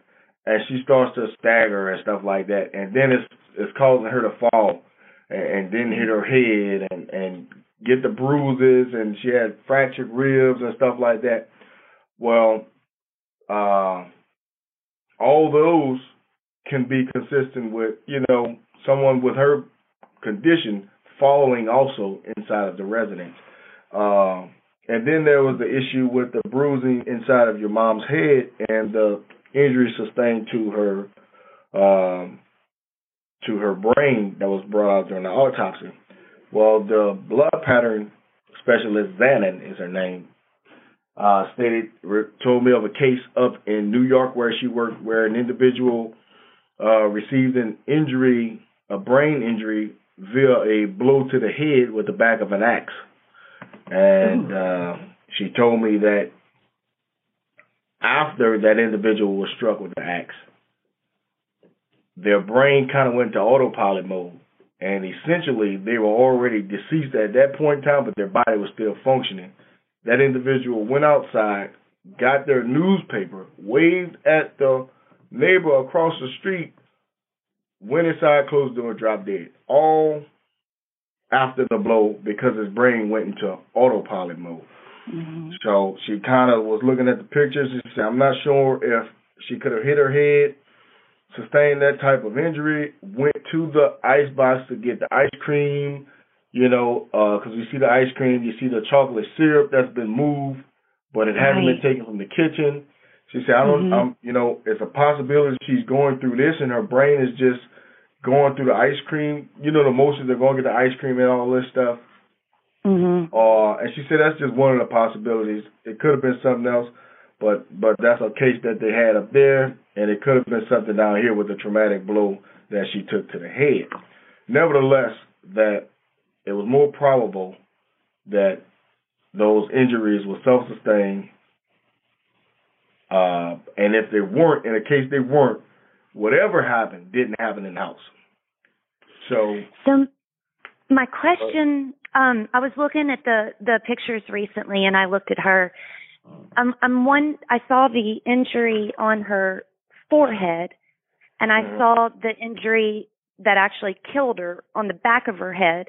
Speaker 5: and she starts to stagger and stuff like that, and then it's it's causing her to fall, and, and then hit her head and and get the bruises, and she had fractured ribs and stuff like that. Well, uh, all those can be consistent with, you know, someone with her condition falling also inside of the residence. Uh, and then there was the issue with the bruising inside of your mom's head and the injury sustained to her um, to her brain that was brought out during the autopsy. Well, the blood pattern specialist, Zanin is her name, uh, stated told me of a case up in New York where she worked, where an individual uh, received an injury, a brain injury, via a blow to the head with the back of an axe. And uh, she told me that after that individual was struck with the axe, their brain kind of went to autopilot mode. And essentially, they were already deceased at that point in time, but their body was still functioning. That individual went outside, got their newspaper, waved at the neighbor across the street, went inside, closed the door, dropped dead. All after the blow because his brain went into autopilot mode. Mm-hmm. So she kind of was looking at the pictures. She said, I'm not sure if she could have hit her head, sustained that type of injury, went to the ice box to get the ice cream, you know, because you see the ice cream, you see the chocolate syrup that's been moved, but it hasn't
Speaker 6: Right.
Speaker 5: been taken from the kitchen. She said, I don't,
Speaker 6: Mhm.
Speaker 5: I'm, you know, it's a possibility she's going through this and her brain is just going through the ice cream. You know, the motions are going to get the ice cream and all this stuff.
Speaker 6: Mhm.
Speaker 5: Uh, and she said that's just one of the possibilities. It could have been something else, but but that's a case that they had up there, and it could have been something down here with the traumatic blow that she took to the head. Nevertheless, that it was more probable that those injuries were self-sustained, uh, and if they weren't, in a case they weren't, whatever happened didn't happen in the house. So
Speaker 6: So my question, um, I was looking at the the pictures recently, and I looked at her. Um, I'm one. I saw the injury on her forehead, and I
Speaker 5: Mhm.
Speaker 6: saw the injury that actually killed her on the back of her head,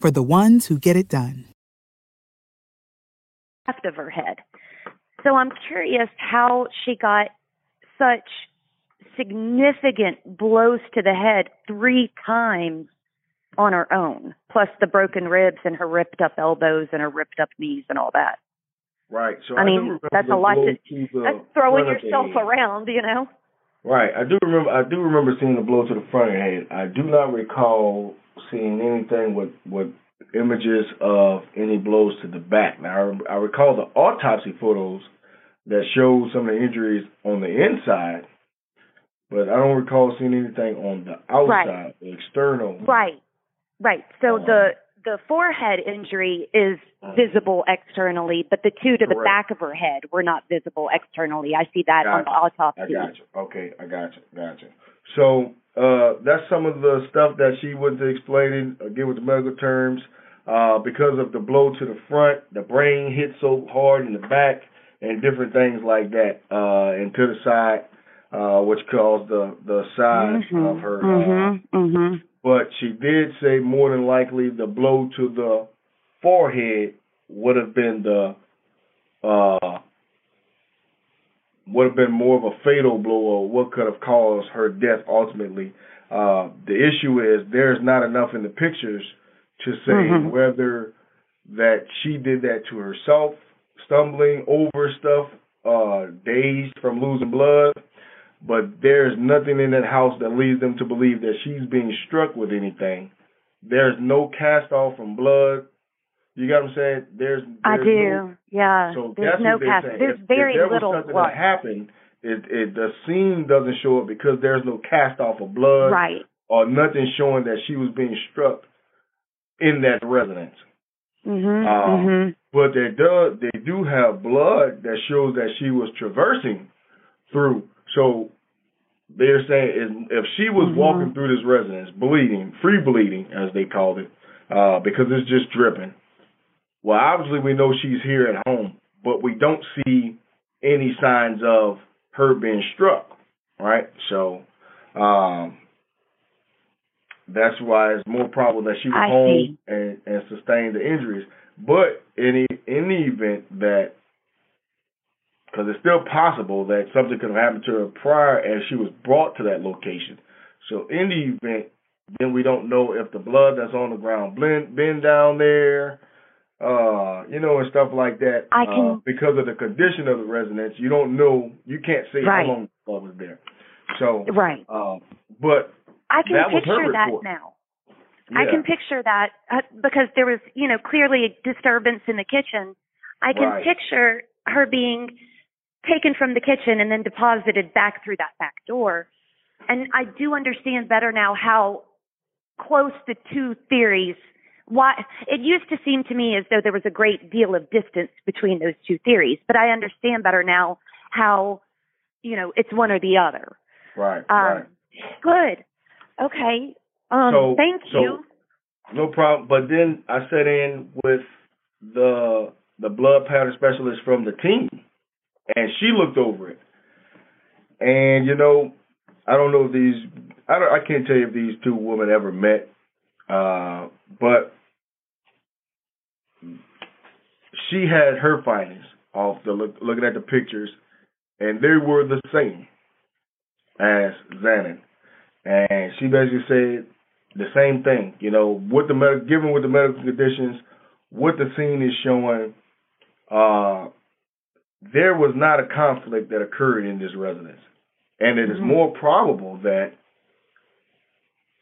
Speaker 7: for the ones who get it done.
Speaker 6: left of her head. So I'm curious how she got such significant blows to the head three times on her own, plus the broken ribs and her ripped up elbows and her ripped up knees and all that.
Speaker 5: right. So
Speaker 6: I
Speaker 5: do
Speaker 6: mean, that's a lot to-
Speaker 5: to the
Speaker 6: That's throwing
Speaker 5: front of the
Speaker 6: yourself around, you know?
Speaker 5: Right. I do remember. I do remember seeing the blow to the front of the head. I do not recall seeing anything with with images of any blows to the back. Now I, I recall the autopsy photos that showed some of the injuries on the inside, but I don't recall seeing anything on the outside,
Speaker 6: Right.
Speaker 5: the external.
Speaker 6: Right. Right. So
Speaker 5: Um,
Speaker 6: the the forehead injury is visible externally, but the two to the back of her head were not visible externally. I see that on the autopsy.
Speaker 5: I got you. Okay, I got you. Got you. So uh, that's some of the stuff that she wasn't explaining again with the medical terms. Uh, because of the blow to the front, the brain hit so hard in the back, and different things like that, uh, and to the side, uh, which caused the the size
Speaker 6: Mhm.
Speaker 5: of her. Uh,
Speaker 6: Mhm. Mhm.
Speaker 5: but she did say more than likely the blow to the forehead would have been the uh would have been more of a fatal blow or what could have caused her death ultimately. Uh the issue is there's not enough in the pictures to say
Speaker 6: Mhm.
Speaker 5: whether that she did that to herself, stumbling over stuff, uh dazed from losing blood, but there's nothing in that house that leads them to believe that she's being struck with anything. There's no cast off from blood. You got what I'm saying? There's,
Speaker 6: I do.
Speaker 5: no-
Speaker 6: yeah.
Speaker 5: so
Speaker 6: There's
Speaker 5: that's
Speaker 6: no
Speaker 5: what
Speaker 6: cast. There's
Speaker 5: if,
Speaker 6: very
Speaker 5: if there
Speaker 6: little
Speaker 5: was something
Speaker 6: blood.
Speaker 5: that happened, it, it the scene doesn't show it because there's no cast off of blood
Speaker 6: Right.
Speaker 5: or nothing showing that she was being struck in that residence.
Speaker 6: Mhm.
Speaker 5: Um,
Speaker 6: mhm.
Speaker 5: But they do they do have blood that shows that she was traversing through. So they're saying if she was
Speaker 6: Mhm.
Speaker 5: walking through this residence, bleeding, free bleeding as they called it, uh, because it's just dripping. Well, obviously we know she's here at home, but we don't see any signs of her being struck, right? So um, that's why it's more probable that she was
Speaker 6: I
Speaker 5: home and, and sustained the injuries. But in the, in the event that, because it's still possible that something could have happened to her prior as she was brought to that location. So in the event, then we don't know if the blood that's on the ground blend, been down there, uh, you know, and stuff like that.
Speaker 6: I
Speaker 5: uh,
Speaker 6: can-
Speaker 5: because of the condition of the residence, you don't know, you can't say
Speaker 6: Right.
Speaker 5: how long the blood was there. So,
Speaker 6: Right.
Speaker 5: uh, but
Speaker 6: I can
Speaker 5: that
Speaker 6: picture that now. I can picture that uh, because there was, you know, clearly a disturbance in the kitchen. I can
Speaker 5: Right.
Speaker 6: picture her being taken from the kitchen and then deposited back through that back door. And I do understand better now how close the two theories why it used to seem to me as though there was a great deal of distance between those two theories, but I understand better now how you know it's one or the other.
Speaker 5: right,
Speaker 6: Um,
Speaker 5: right.
Speaker 6: Good. Okay. Um,
Speaker 5: So-
Speaker 6: thank
Speaker 5: so-
Speaker 6: you.
Speaker 5: No problem. But then I sat in with the the blood pattern specialist from the team, and she looked over it. And you know, I don't know if these I don't I can't tell you if these two women ever met, uh, but she had her findings off the look, looking at the pictures, and they were the same as Xanon. And she basically said the same thing. You know, with the med- given with the medical conditions, what the scene is showing, uh, there was not a conflict that occurred in this residence, and it is
Speaker 6: Mhm.
Speaker 5: more probable that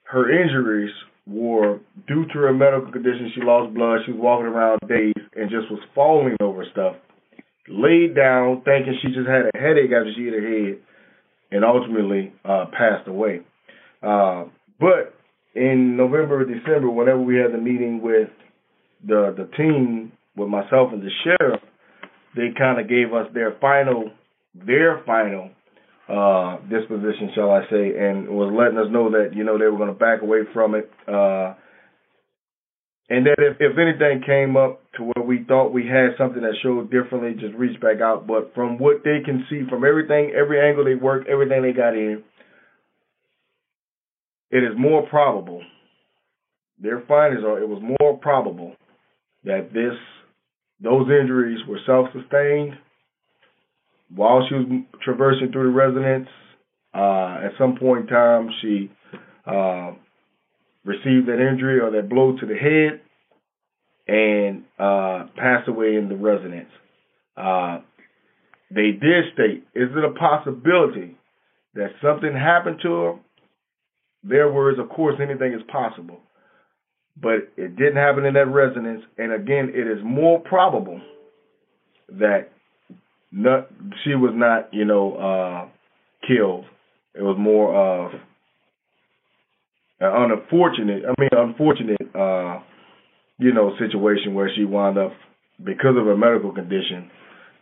Speaker 5: her injuries were due to her medical condition. She lost blood. She was walking around dazed and just was falling over stuff. Laid down, thinking she just had a headache after she hit her head, and ultimately uh, passed away. Uh, but in November or December, whenever we had the meeting with the the team, with myself and the sheriff, they kind of gave us their final their final uh, disposition, shall I say, and was letting us know that you know they were going to back away from it, uh, and that if, if anything came up to where we thought we had something that showed differently, just reach back out. But from what they can see, from everything, every angle they worked, everything they got in, it is more probable. Their findings are it was more probable that this those injuries were self-sustained while she was traversing through the residence. Uh, at some point in time, she uh, received that injury or that blow to the head and uh, passed away in the residence. Uh, they did state, is it a possibility that something happened to her? Their words, of course, anything is possible. But it didn't happen in that residence. And again, it is more probable that not she was not you know uh killed. It was more of an unfortunate. I mean, unfortunate. uh you know situation where she wound up because of her medical condition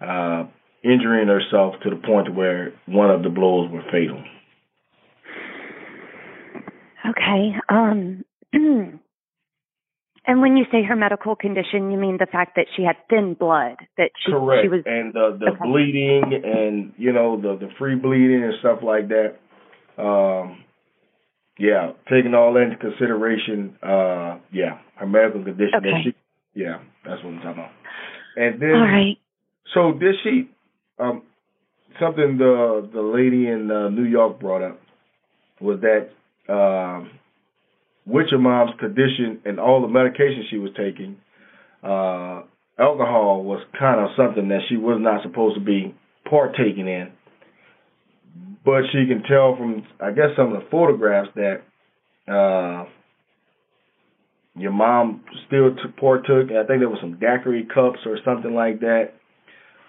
Speaker 5: uh injuring herself to the point where one of the blows were fatal.
Speaker 6: Okay. Um and when you say her medical condition, you mean the fact that she had thin blood, that she
Speaker 5: Correct.
Speaker 6: she was
Speaker 5: and the the
Speaker 6: Okay.
Speaker 5: bleeding and you know the the free bleeding and stuff like that. Um yeah, taking all that into consideration, uh yeah, her medical condition that
Speaker 6: Okay.
Speaker 5: she yeah, that's what I'm talking about. And then
Speaker 6: All right.
Speaker 5: so did she um something the the lady in uh, New York brought up was that um with your mom's condition and all the medication she was taking, uh alcohol was kind of something that she was not supposed to be partaking in. But she can tell from I guess some of the photographs that uh your mom still took partook. I think there was some daiquiri cups or something like that.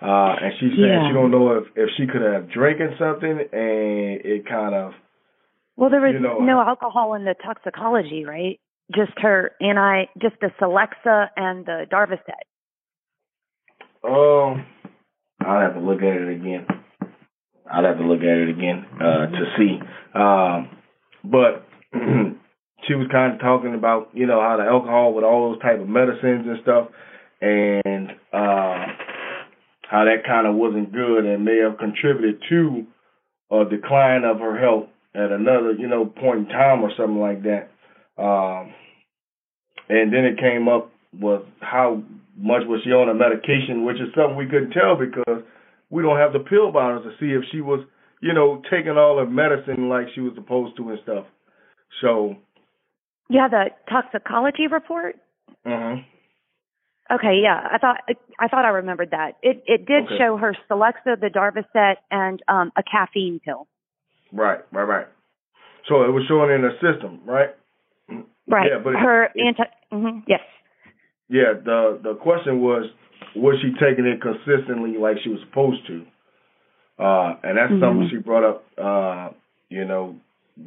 Speaker 5: Uh, and she said
Speaker 6: Yeah.
Speaker 5: she don't know if if she could have drinking something and it kind of
Speaker 6: Well, there was
Speaker 5: you know,
Speaker 6: no alcohol in the toxicology, right? Just her and I, just the Celexa and the Darvocet.
Speaker 5: um I'll have to look at it again. I'll have to look at it again uh to see. Um but she was kind of talking about, you know, how the alcohol with all those type of medicines and stuff and uh how that kind of wasn't good and may have contributed to a decline of her health at another, you know, point in time or something like that. Um, and then it came up with how much was she on a medication, which is something we couldn't tell because we don't have the pill bottles to see if she was, you know, taking all her medicine like she was supposed to and stuff. So,
Speaker 6: Yeah, the toxicology report.
Speaker 5: uh
Speaker 6: Okay, yeah, I thought I thought I remembered that. It it did
Speaker 5: Okay.
Speaker 6: show her Celexa, the Darvocet, and um a caffeine pill.
Speaker 5: Right, right, right. So it was showing in her system, right?
Speaker 6: Right.
Speaker 5: Yeah, but
Speaker 6: her
Speaker 5: it-
Speaker 6: anti. hmm yes.
Speaker 5: Yeah, the the question was was she taking it consistently like she was supposed to? Uh, and that's something
Speaker 6: Mhm.
Speaker 5: she brought up. Uh, you know,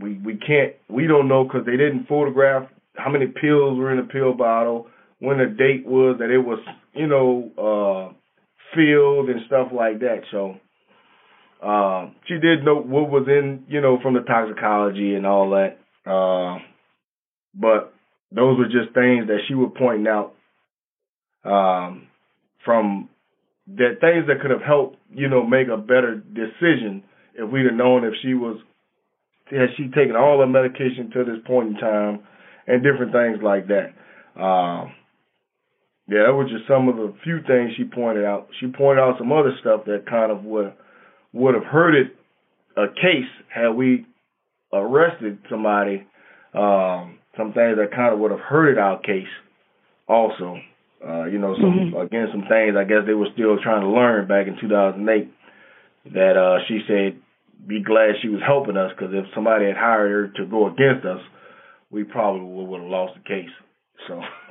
Speaker 5: we we can't we don't know because they didn't photograph how many pills were in the pill bottle, when the date was that it was, you know, uh, filled and stuff like that. So. Uh, she did know what was in, you know, from the toxicology and all that. Uh, but those were just things that she was pointing out um, from that things that could have helped, you know, make a better decision if we'd have known if she was had she taken all her medication to this point in time and different things like that. Um, yeah, that was just some of the few things she pointed out. She pointed out some other stuff that kind of would would have hurted a case had we arrested somebody. Um, some things that kind of would have hurted our case also. Uh, you know, some
Speaker 6: Mhm.
Speaker 5: again some things I guess they were still trying to learn back in 2008 that uh she said be glad she was helping us because if somebody had hired her to go against us, we probably would have lost the case. So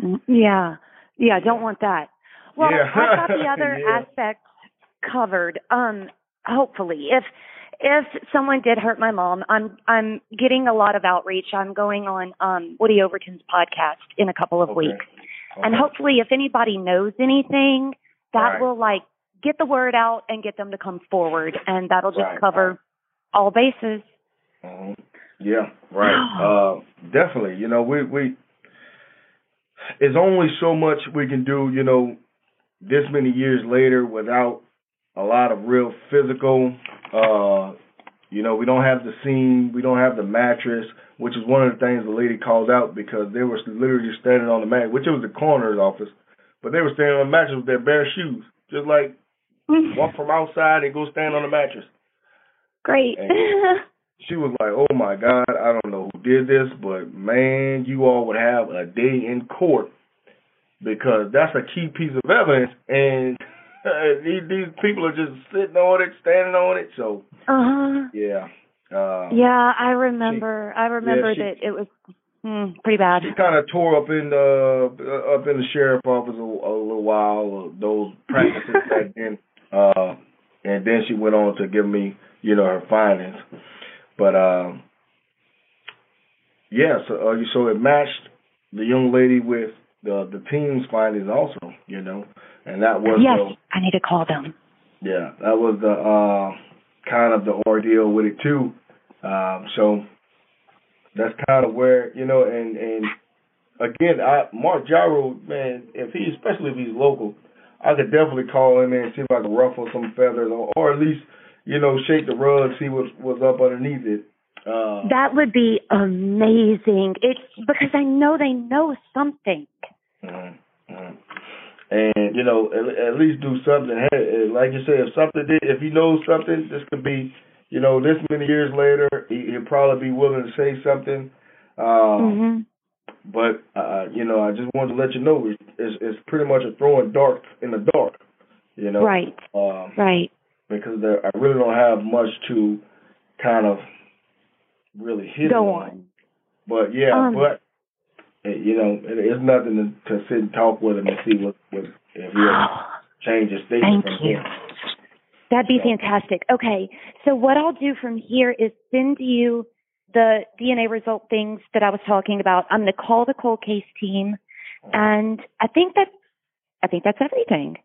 Speaker 6: Mm, Yeah. Yeah, don't want that. Well,
Speaker 5: Yeah.
Speaker 6: I got the other
Speaker 5: Yeah.
Speaker 6: aspects covered. Um, hopefully. If if someone did hurt my mom, I'm I'm getting a lot of outreach. I'm going on um Woody Overton's podcast in a couple of
Speaker 5: Okay.
Speaker 6: weeks. And hopefully if anybody knows anything, that
Speaker 5: Right.
Speaker 6: will like get the word out and get them to come forward and that'll just
Speaker 5: Right,
Speaker 6: cover all bases.
Speaker 5: Mhm. Yeah, right. uh, definitely. You know, we we. It's only so much we can do. You know, this many years later without a lot of real physical. Uh, you know, we don't have the scene, we don't have the mattress, which is one of the things the lady called out because they were literally standing on the mat, which it was the coroner's office, but they were standing on the mattress with their bare shoes, just like walk from outside and go stand on the mattress.
Speaker 6: Great.
Speaker 5: She was like, "Oh my God, I don't know who did this, but man, you all would have a day in court because that's a key piece of evidence, and these these people are just sitting on it, standing on it. So
Speaker 6: uh-huh.
Speaker 5: yeah, uh,
Speaker 6: Yeah, I remember. I remember
Speaker 5: she-
Speaker 6: that it was mm, pretty bad.
Speaker 5: She kind of tore up in the uh, up in the sheriff office a, a little while. Uh, those practices back then. Uh, and then she went on to give me, you know, her findings. But um, yeah, so uh, so it matched the young lady with the the team's findings also, you know, and that was
Speaker 6: yes,
Speaker 5: the,
Speaker 6: I need to call them.
Speaker 5: yeah, that was the uh, kind of the ordeal with it too. Um, so that's kind of where you know, and and again, I Mark Jarrow, man, if he especially if he's local, I could definitely call in there and see if I can ruffle some feathers, or, or at least you know shake the rug, see what was up underneath it. Uh,
Speaker 6: That would be amazing. It's because I know they know something.
Speaker 5: Mhm, mhm. And you know, at, at least do something. Like you said, if something did, if he knows something, this could be, you know, this many years later, he, he'll probably be willing to say something. Um,
Speaker 6: hmm
Speaker 5: But uh, you know, I just wanted to let you know it's, it's, it's pretty much a throwing dark in the dark. You know,
Speaker 6: Right.
Speaker 5: Um,
Speaker 6: Right.
Speaker 5: because there, I really don't have much to kind of really hit
Speaker 6: Go
Speaker 5: on.
Speaker 6: on.
Speaker 5: But yeah,
Speaker 6: Um,
Speaker 5: but eh, you know, it, it's nothing to, to sit and talk with him and see what, what if he'll change his statement
Speaker 6: Thank you. That'd be fantastic. Okay, so what I'll do from here is send you the DNA result things that I was talking about. I'm going to call the cold case team, and I think that I think that's everything.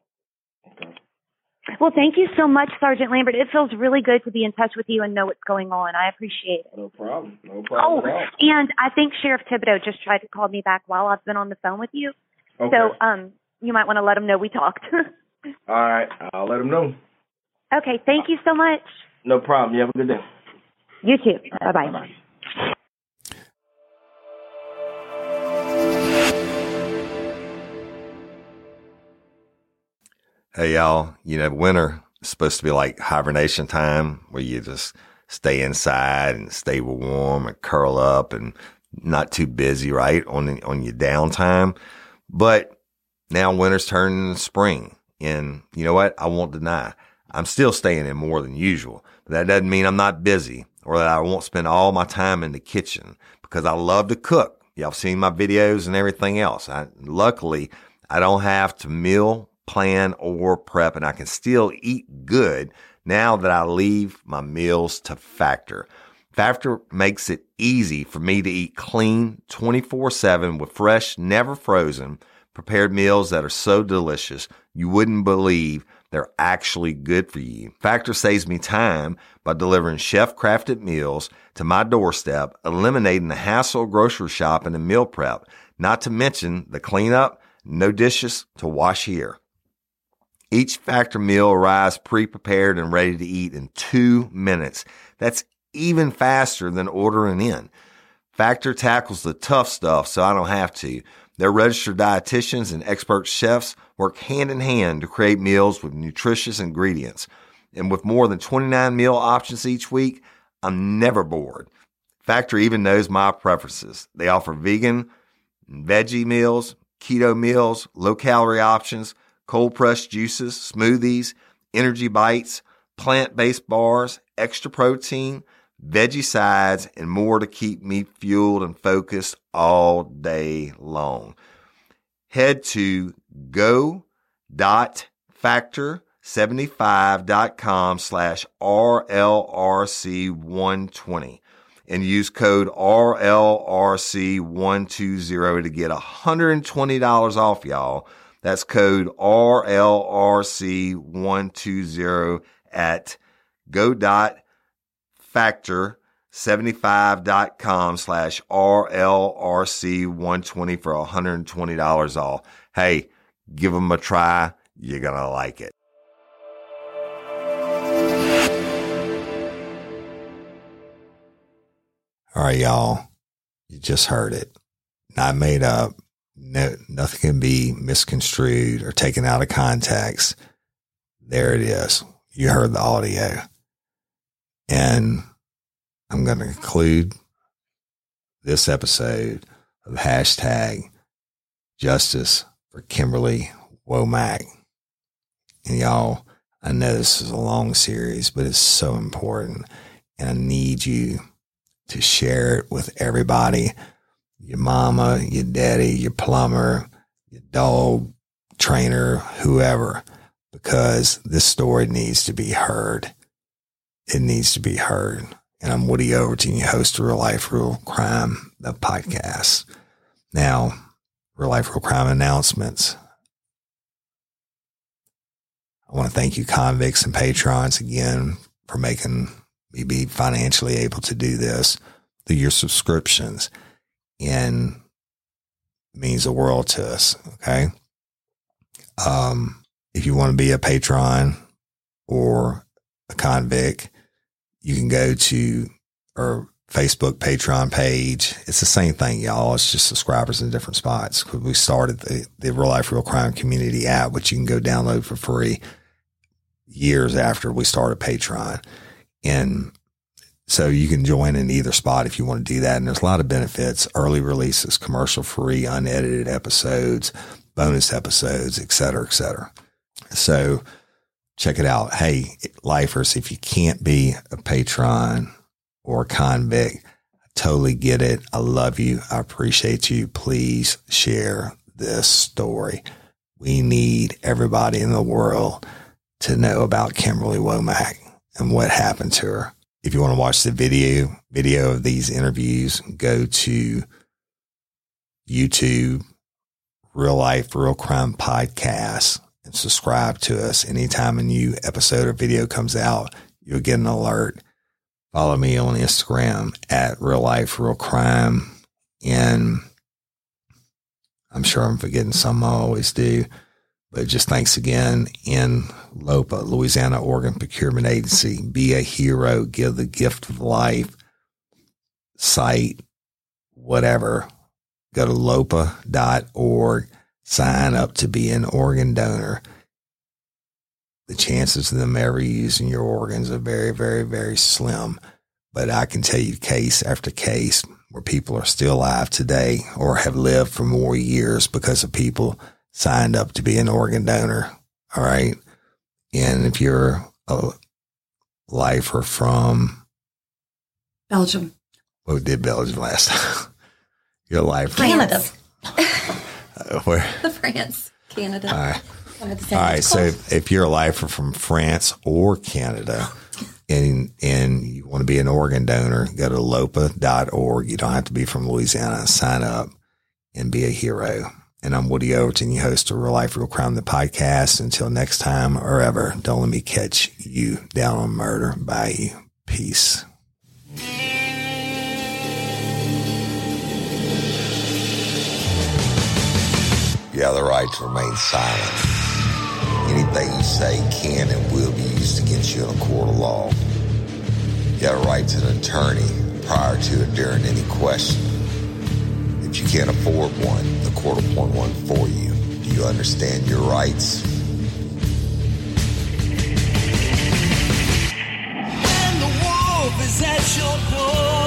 Speaker 6: Well, thank you so much, Sergeant Lambert. It feels really good to be in touch with you and know what's going on. I appreciate it.
Speaker 5: No problem. No
Speaker 6: Oh,
Speaker 5: problem all.
Speaker 6: and I think Sheriff Thibodeaux just tried to call me back while I've been on the phone with you.
Speaker 5: Okay.
Speaker 6: So, um, you might want to let him know we talked.
Speaker 5: all right, I'll let him know.
Speaker 6: okay, thank you so much.
Speaker 5: No problem. You have a good day.
Speaker 6: You too. Bye. Bye.
Speaker 1: Hey y'all, you know, winter is supposed to be like hibernation time where you just stay inside and stay warm and curl up and not too busy, right? On, on your downtime. But now winter's turning spring and you know what? I won't deny I'm still staying in more than usual, but that doesn't mean I'm not busy or that I won't spend all my time in the kitchen because I love to cook. Y'all seen my videos and everything else. I, luckily, I don't have to meal plan or prep and I can still eat good now that I leave my meals to Factor. Factor makes it easy for me to eat clean 24 7 with fresh, never frozen, prepared meals that are so delicious you wouldn't believe they're actually good for you. Factor saves me time by delivering chef crafted meals to my doorstep, eliminating the hassle of grocery shopping and meal prep, not to mention the cleanup, no dishes to wash here. Each Factor meal arrives pre-prepared and ready to eat in two minutes. That's even faster than ordering in. Factor tackles the tough stuff so I don't have to. Their registered dietitians and expert chefs work hand in hand to create meals with nutritious ingredients. And with more than 29 meal options each week, I'm never bored. Factor even knows my preferences. They offer vegan, veggie meals, keto meals, low calorie options, cold pressed juices, smoothies, energy bites, plant based bars, extra protein, veggie sides, and more to keep me fueled and focused all day long. Head to go.factor75.com slash RLRC120 and use code RLRC120 to get $120 off, y'all. That's code RLRC120 at go.factor75.com slash RLRC120 for $120 off. Hey, give them a try. You're going to like it. All right, y'all. You just heard it. Not made up. No, nothing can be misconstrued or taken out of context. There it is. You heard the audio. And I'm going to conclude this episode of hashtag justice for Kimberly Womack. And y'all, I know this is a long series, but it's so important. And I need you to share it with everybody your mama, your daddy, your plumber, your dog trainer, whoever. because this story needs to be heard. It needs to be heard. And I'm Woody Overton, your host of Real Life Real Crime, the podcast. Now, Real Life Real Crime announcements. I want to thank you, convicts and patrons, again for making me be financially able to do this through your subscriptions. And means the world to us. Okay. Um, if you want to be a patron or a convict, you can go to our Facebook Patreon page. It's the same thing, y'all. It's just subscribers in different spots. We started the, the Real Life Real Crime Community app, which you can go download for free years after we started Patreon. And so you can join in either spot if you want to do that. And there's a lot of benefits, early releases, commercial free, unedited episodes, bonus episodes, et cetera, et cetera. So check it out. Hey, lifers, if you can't be a patron or a convict, I totally get it. I love you. I appreciate you. Please share this story. We need everybody in the world to know about Kimberly Womack and what happened to her. If you want to watch the video, video of these interviews, go to YouTube, Real Life, Real Crime Podcast, and subscribe to us. Anytime a new episode or video comes out, you'll get an alert. Follow me on Instagram at Real Life, Real Crime. And I'm sure I'm forgetting some I always do. But just thanks again in LOPA, Louisiana Organ Procurement Agency. Be a hero, give the gift of life, sight, whatever. Go to lopa.org, sign up to be an organ donor. The chances of them ever using your organs are very, very, very slim. But I can tell you case after case where people are still alive today or have lived for more years because of people signed up to be an organ donor. All right. And if you're a lifer from
Speaker 3: Belgium,
Speaker 1: what did Belgium last time? Your life,
Speaker 3: Canada,
Speaker 1: uh, where?
Speaker 3: France, Canada.
Speaker 1: All right.
Speaker 3: One of the
Speaker 1: All
Speaker 3: same.
Speaker 1: right.
Speaker 3: It's
Speaker 1: So
Speaker 3: close.
Speaker 1: if you're a lifer from France or Canada and and you want to be an organ donor, go to lopa.org. You don't have to be from Louisiana. Sign up and be a hero. And I'm Woody Overton, your host of Real Life, Real Crime, the podcast. Until next time or ever, don't let me catch you down on murder. Bye. Peace. You have the right to remain silent. Anything you say can and will be used against you in a court of law. You have a right to an attorney prior to and during any question. If you can't afford one, the court will appoint one for you. Do you understand your rights?
Speaker 2: And the wolf is at your door.